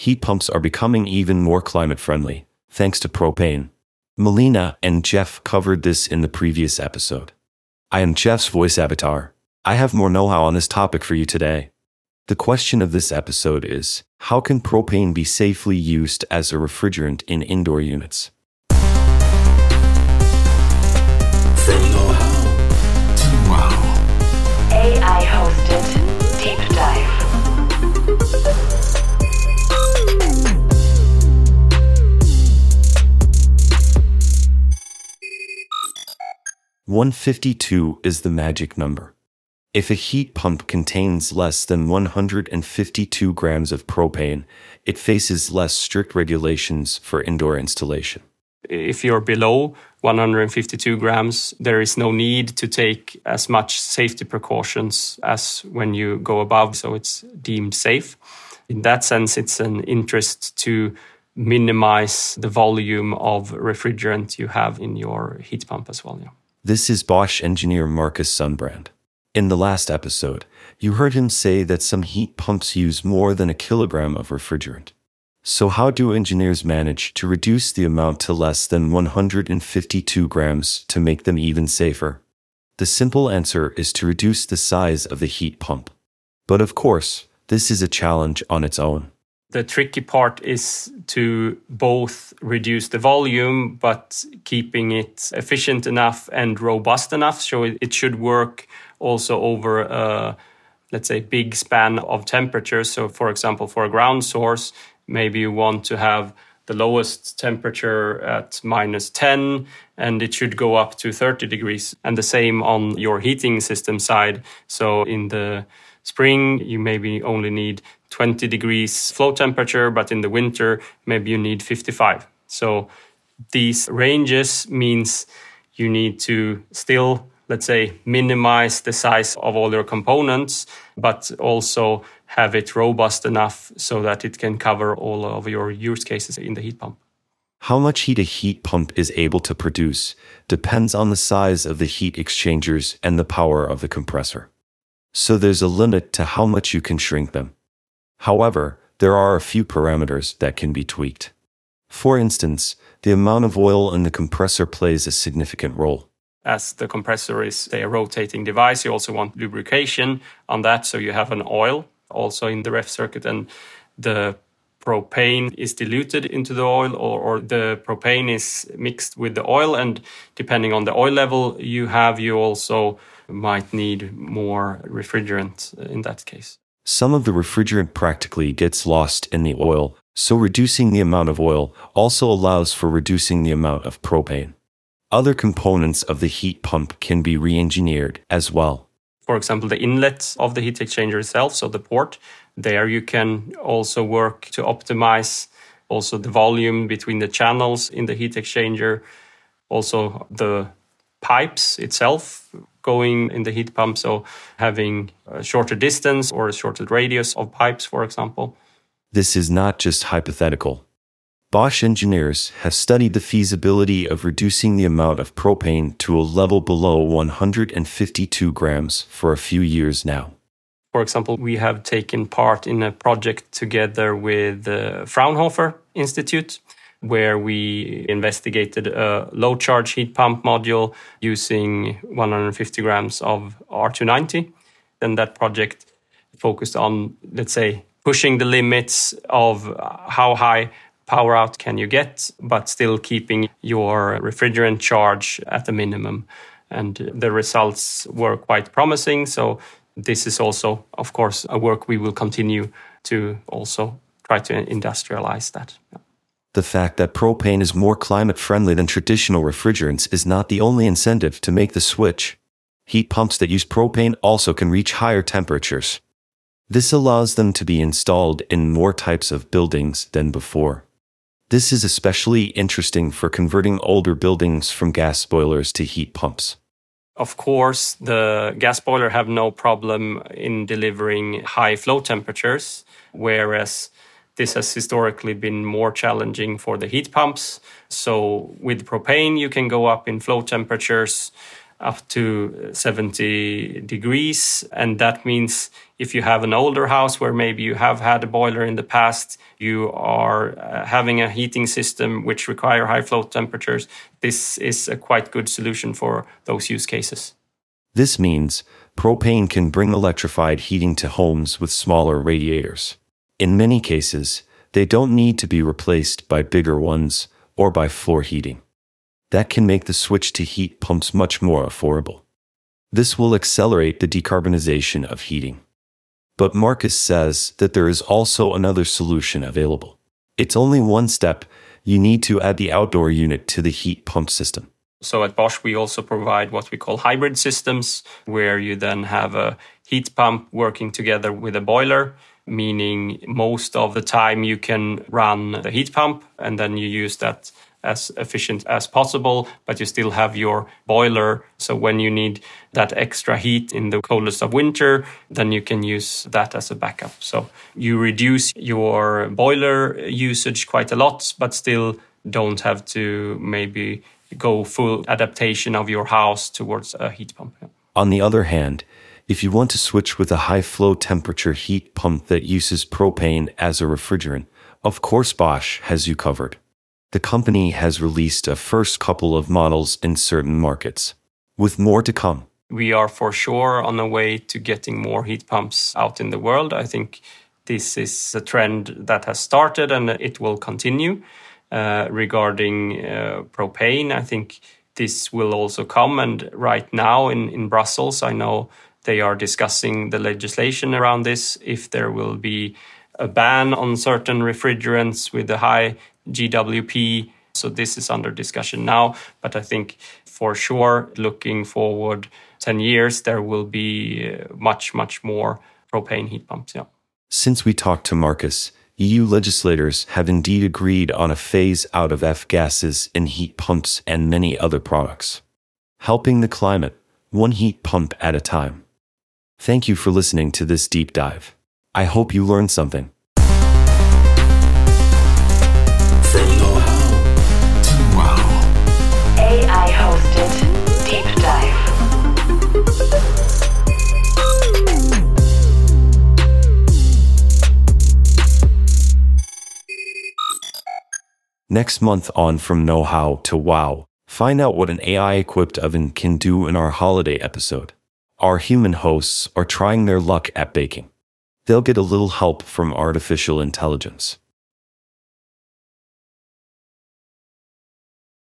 heat pumps are becoming even more climate friendly, thanks to propane. Melina and Geoff covered this in the previous episode. I am Geoff's voice avatar. I have more know how on this topic for you today. The question of this episode is How can propane be safely used as a refrigerant in indoor units? 152 is the magic number. If a heat pump contains less than 152 grams of propane, it faces less strict regulations for indoor installation. If you're below 152 grams, there is no need to take as much safety precautions as when you go above, so it's deemed safe. In that sense, it's an interest to minimize the volume of refrigerant you have in your heat pump as well. Yeah. This is Bosch engineer Markus Sundbrandt. In the last episode, you heard him say that some heat pumps use more than a kilogram of refrigerant. So, how do engineers manage to reduce the amount to less than 152 grams to make them even safer? The simple answer is to reduce the size of the heat pump. But of course, this is a challenge on its own. The tricky part is to both reduce the volume, but keeping it efficient enough and robust enough. So it should work also over a, let's say, big span of temperatures. So, for example, for a ground source, maybe you want to have the lowest temperature at minus 10 and it should go up to 30 degrees and the same on your heating system side so in the spring you maybe only need 20 degrees flow temperature but in the winter maybe you need 55 so these ranges means you need to still let's say minimize the size of all your components but also have it robust enough so that it can cover all of your use cases in the heat pump How much heat a heat pump is able to produce depends on the size of the heat exchangers and the power of the compressor. So there's a limit to how much you can shrink them. However, there are a few parameters that can be tweaked. For instance, the amount of oil in the compressor plays a significant role. as the compressor is say, a rotating device you also want lubrication on that so you have an oil also in the ref circuit and the propane is diluted into the oil or, or the propane is mixed with the oil and depending on the oil level you have you also might need more refrigerant in that case Some of the refrigerant practically gets lost in the oil, so reducing the amount of oil also allows for reducing the amount of propane. Other components of the heat pump can be re engineered as well. for example, the inlet of the heat exchanger itself, so the port, there you can also work to optimize also the volume between the channels in the heat exchanger, also the pipes itself going in the heat pump, so having a shorter distance or a shorter radius of pipes, for example. This is not just hypothetical. Bosch engineers have studied the feasibility of reducing the amount of propane to a level below 152 grams for a few years now. For example, we have taken part in a project together with the Fraunhofer Institute, where we investigated a low charge heat pump module using 150 grams of R290. And that project focused on, let's say, pushing the limits of how high power out can you get, but still keeping your refrigerant charge at the minimum. And the results were quite promising. So this is also, of course, a work we will continue to also try to industrialize that. The fact that propane is more climate friendly than traditional refrigerants is not the only incentive to make the switch. Heat pumps that use propane also can reach higher temperatures. This allows them to be installed in more types of buildings than before. This is especially interesting for converting older buildings from gas boilers to heat pumps. Of course, the gas boiler have no problem in delivering high flow temperatures, whereas this has historically been more challenging for the heat pumps. So with propane, you can go up in flow temperatures up to 70 degrees, and that means if you have an older house where maybe you have had a boiler in the past, you are uh, having a heating system which require high flow temperatures, this is a quite good solution for those use cases. This means propane can bring electrified heating to homes with smaller radiators. In many cases, they don't need to be replaced by bigger ones or by floor heating. That can make the switch to heat pumps much more affordable. This will accelerate the decarbonization of heating. But Markus says that there is also another solution available. It's only one step. You need to add the outdoor unit to the heat pump system. So at Bosch, we also provide what we call hybrid systems, where you then have a heat pump working together with a boiler, meaning most of the time you can run the heat pump and then you use that as efficient as possible, but you still have your boiler. So when you need that extra heat in the coldest of winter, then you can use that as a backup. So you reduce your boiler usage quite a lot, but still don't have to maybe go full adaptation of your house towards a heat pump. On the other hand, if you want to switch with a high flow temperature heat pump that uses propane as a refrigerant, of course Bosch has you covered the company has released a first couple of models in certain markets, with more to come. We are for sure on the way to getting more heat pumps out in the world. I think this is a trend that has started and it will continue. Uh, regarding uh, propane, I think this will also come. And right now in, in Brussels, I know they are discussing the legislation around this. If there will be a ban on certain refrigerants with a high GWP. So this is under discussion now, but I think for sure, looking forward 10 years, there will be uh, much, much more propane heat pumps. Yeah. Since we talked to Markus, EU legislators have indeed agreed on a phase out of F gases in heat pumps and many other products, helping the climate one heat pump at a time. Thank you for listening to this deep dive. I hope you learned something. From know-how to wow. AI hosted Deep Dive. Next month on From Know How to Wow, find out what an AI equipped oven can do in our holiday episode. Our human hosts are trying their luck at baking. They'll get a little help from artificial intelligence.